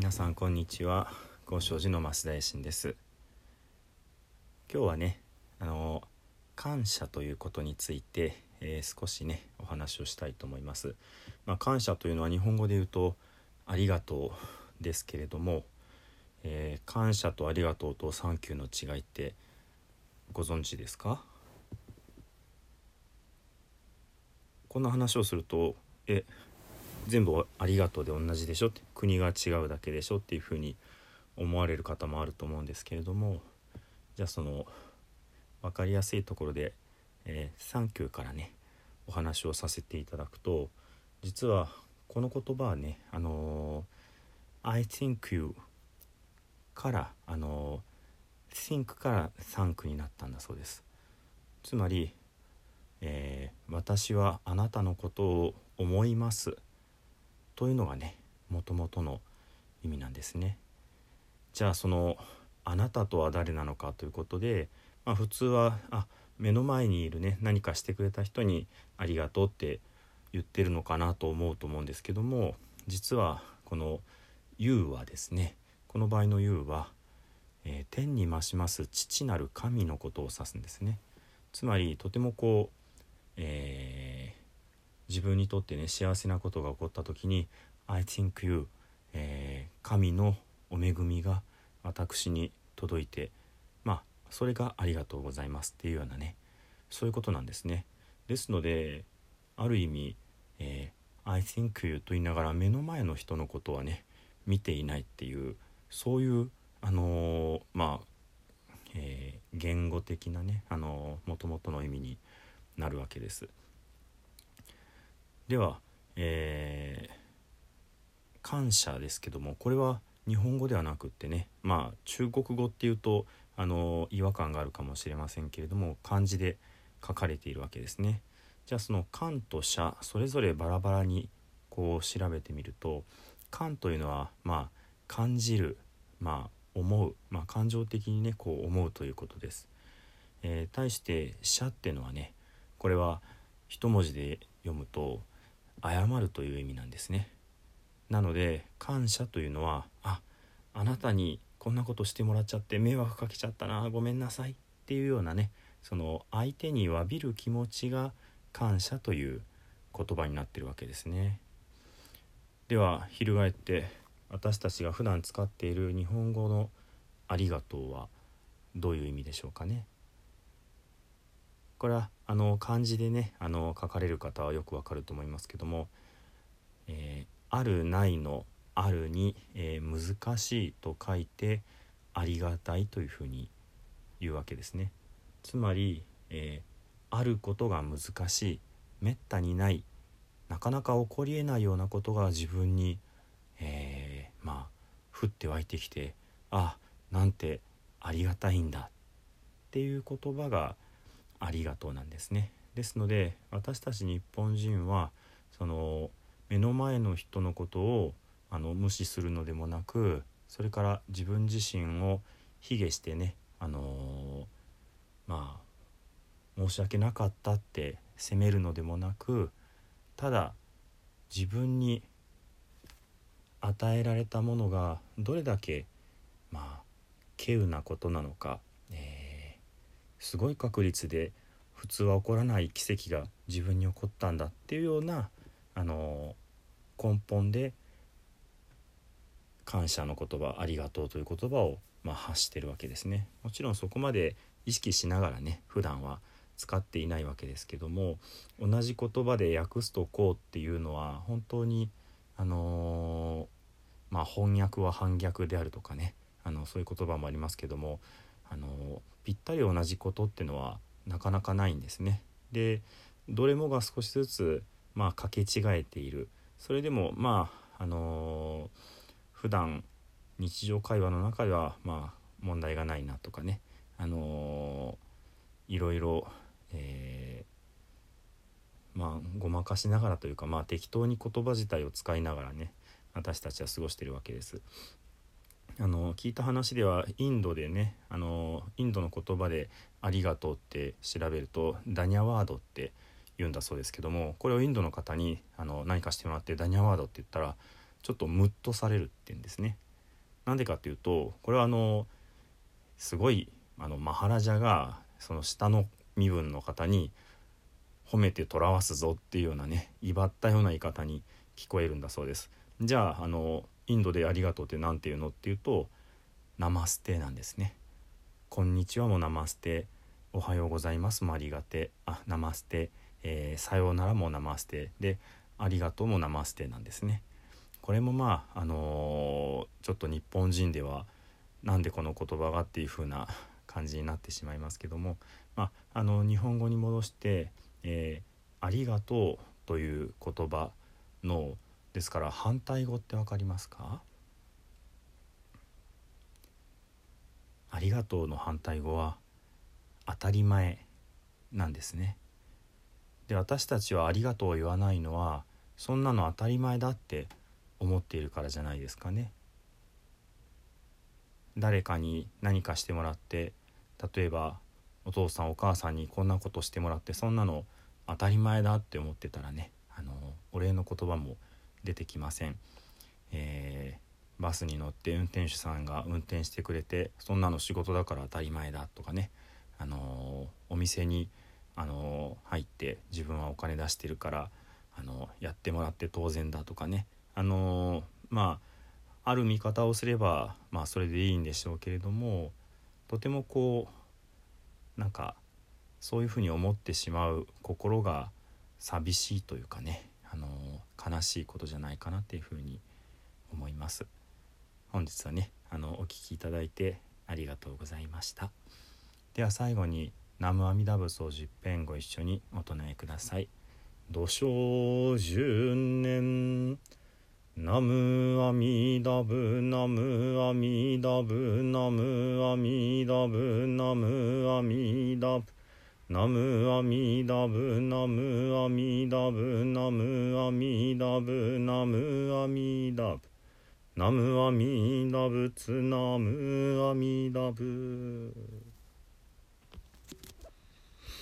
皆さんこんにちは。高尚寺の増田衛進です。今日はねあの感謝ということについて、えー、少しねお話をしたいと思います、まあ、感謝というのは日本語で言うとありがとうですけれども、えー、感謝とありがとうとサンキューの違いってご存知ですか？こんな話をするとえ全部ありがとうで同じでしょって国が違うだけでしょっていうふうに思われる方もあると思うんですけれどもじゃあその分かりやすいところで「えー、サンキュー」からねお話をさせていただくと実はこの言葉はね「あのー、I think you」からあのー、think から「サンク」になったんだそうです。つまり、えー、私はあなたのことを思いますというのがねもともとの意味なんですね。じゃあそのあなたとは誰なのかということで、まあ、普通はあ目の前にいるね何かしてくれた人にありがとうって言ってるのかなと思うと思うんですけども実はこの「You」はですねこの場合の「You は」えー、天に増します父なる神のことを指すんですね。つまりとてもこう、え自分にとってね幸せなことが起こった時に「I think you、えー、神のお恵みが私に届いてまあそれがありがとうございます」っていうようなねそういうことなんですね。ですのである意味、えー、I think you と言いながら目の前の人のことはね見ていないっていうそういうあのー、まあ、えー、言語的なねあのー、元々の意味になるわけです。では、えー、感謝ですけどもこれは日本語ではなくってねまあ中国語っていうとあの違和感があるかもしれませんけれども漢字で書かれているわけですね。じゃあその「感」と「謝」それぞれバラバラにこう調べてみると「感」というのはまあ感じるまあ思う、まあ、感情的にねこう思うということです。えー、対して「謝」っていうのはねこれは一文字で読むと謝るという意味なんですね。なので感謝というのはああなたにこんなことしてもらっちゃって迷惑かけちゃったなごめんなさいっていうようなねその相手に詫びる気持ちが感謝という言葉になってるわけですね。では翻って私たちが普段使っている日本語の「ありがとう」はどういう意味でしょうかね。これはあの漢字でねあの書かれる方はよくわかると思いますけども「えー、あるない」の「あるに」えー、難しい」と書いて「ありがたい」というふうに言うわけですね。つまり、えー、あることが難しいめったにないなかなか起こりえないようなことが自分に、えー、まあ降って湧いてきてあなんてありがたいんだっていう言葉がありがとうなんですね。ですので私たち日本人はその目の前の人のことをあの無視するのでもなくそれから自分自身を卑下してねあのまあ申し訳なかったって責めるのでもなくただ自分に与えられたものがどれだけまあ稀有なことなのかすごい確率で普通は起こらない奇跡が自分に起こったんだっていうようなあの根本で感謝の言葉ありがとうという言葉を、まあ、発してるわけですね。もちろんそこまで意識しながらね普段は使っていないわけですけども同じ言葉で訳すとこうっていうのは本当にあのー、まあ翻訳は反逆であるとかねあのそういう言葉もありますけどもあのぴったり同じことっていうのはなかなかないんですね。でどれもが少しずつまあかけ違えているそれでもまああのー、普段日常会話の中ではまあ問題がないなとかねあのー、いろいろ、えー、まあごまかしながらというかまあ適当に言葉自体を使いながらね私たちは過ごしてるわけです。あの聞いた話ではインドでねあのインドの言葉で「ありがとう」って調べるとダニャワードって言うんだそうですけどもこれをインドの方にあの何かしてもらってダニャワードって言ったらちょっとムッとされるって言うんですね。なんでかっていうとこれはあのすごいあのマハラジャがその下の身分の方に褒めてとらわすぞっていうようなね威張ったような言い方に聞こえるんだそうですじゃああのインドでありがとうって何て言うのっていうとナマステなんですね。こんにちはもナマステ。おはようございますもありがて。あナマステ、えー、さようならもナマステ。でありがとうもナマステなんですね。これもまああのー、ちょっと日本人ではなんでこの言葉がっていう風な感じになってしまいますけども、まあ、あの日本語に戻して「えー、ありがとう」という言葉のですから反対語って分かりますか？ありがとうの反対語は当たり前なんですね。で私たちはありがとうを言わないのはそんなの当たり前だって思っているからじゃないですかね。誰かに何かしてもらって例えばお父さんお母さんにこんなことしてもらってそんなの当たり前だって思ってたらねあのお礼の言葉も出てきません、えー、バスに乗って運転手さんが運転してくれてそんなの仕事だから当たり前だとかね。あのお店にあの入って自分はお金出してるからあのやってもらって当然だとかね。あのまあある見方をすればまあそれでいいんでしょうけれどもとてもこうなんかそういうふうに思ってしまう心が寂しいというかね。悲しいことじゃないかなっていうふうに思います。本日はねあのお聴きいただいてありがとうございました。では最後に南無阿弥陀仏を十遍ご一緒にお唱えください。土生十年。ナムアミダブナムアミダブナムアミダブナムアミダブ。ナムアミダブナムアミダブナムアミダブナムアミダブナムアミダブツナムアミダブ。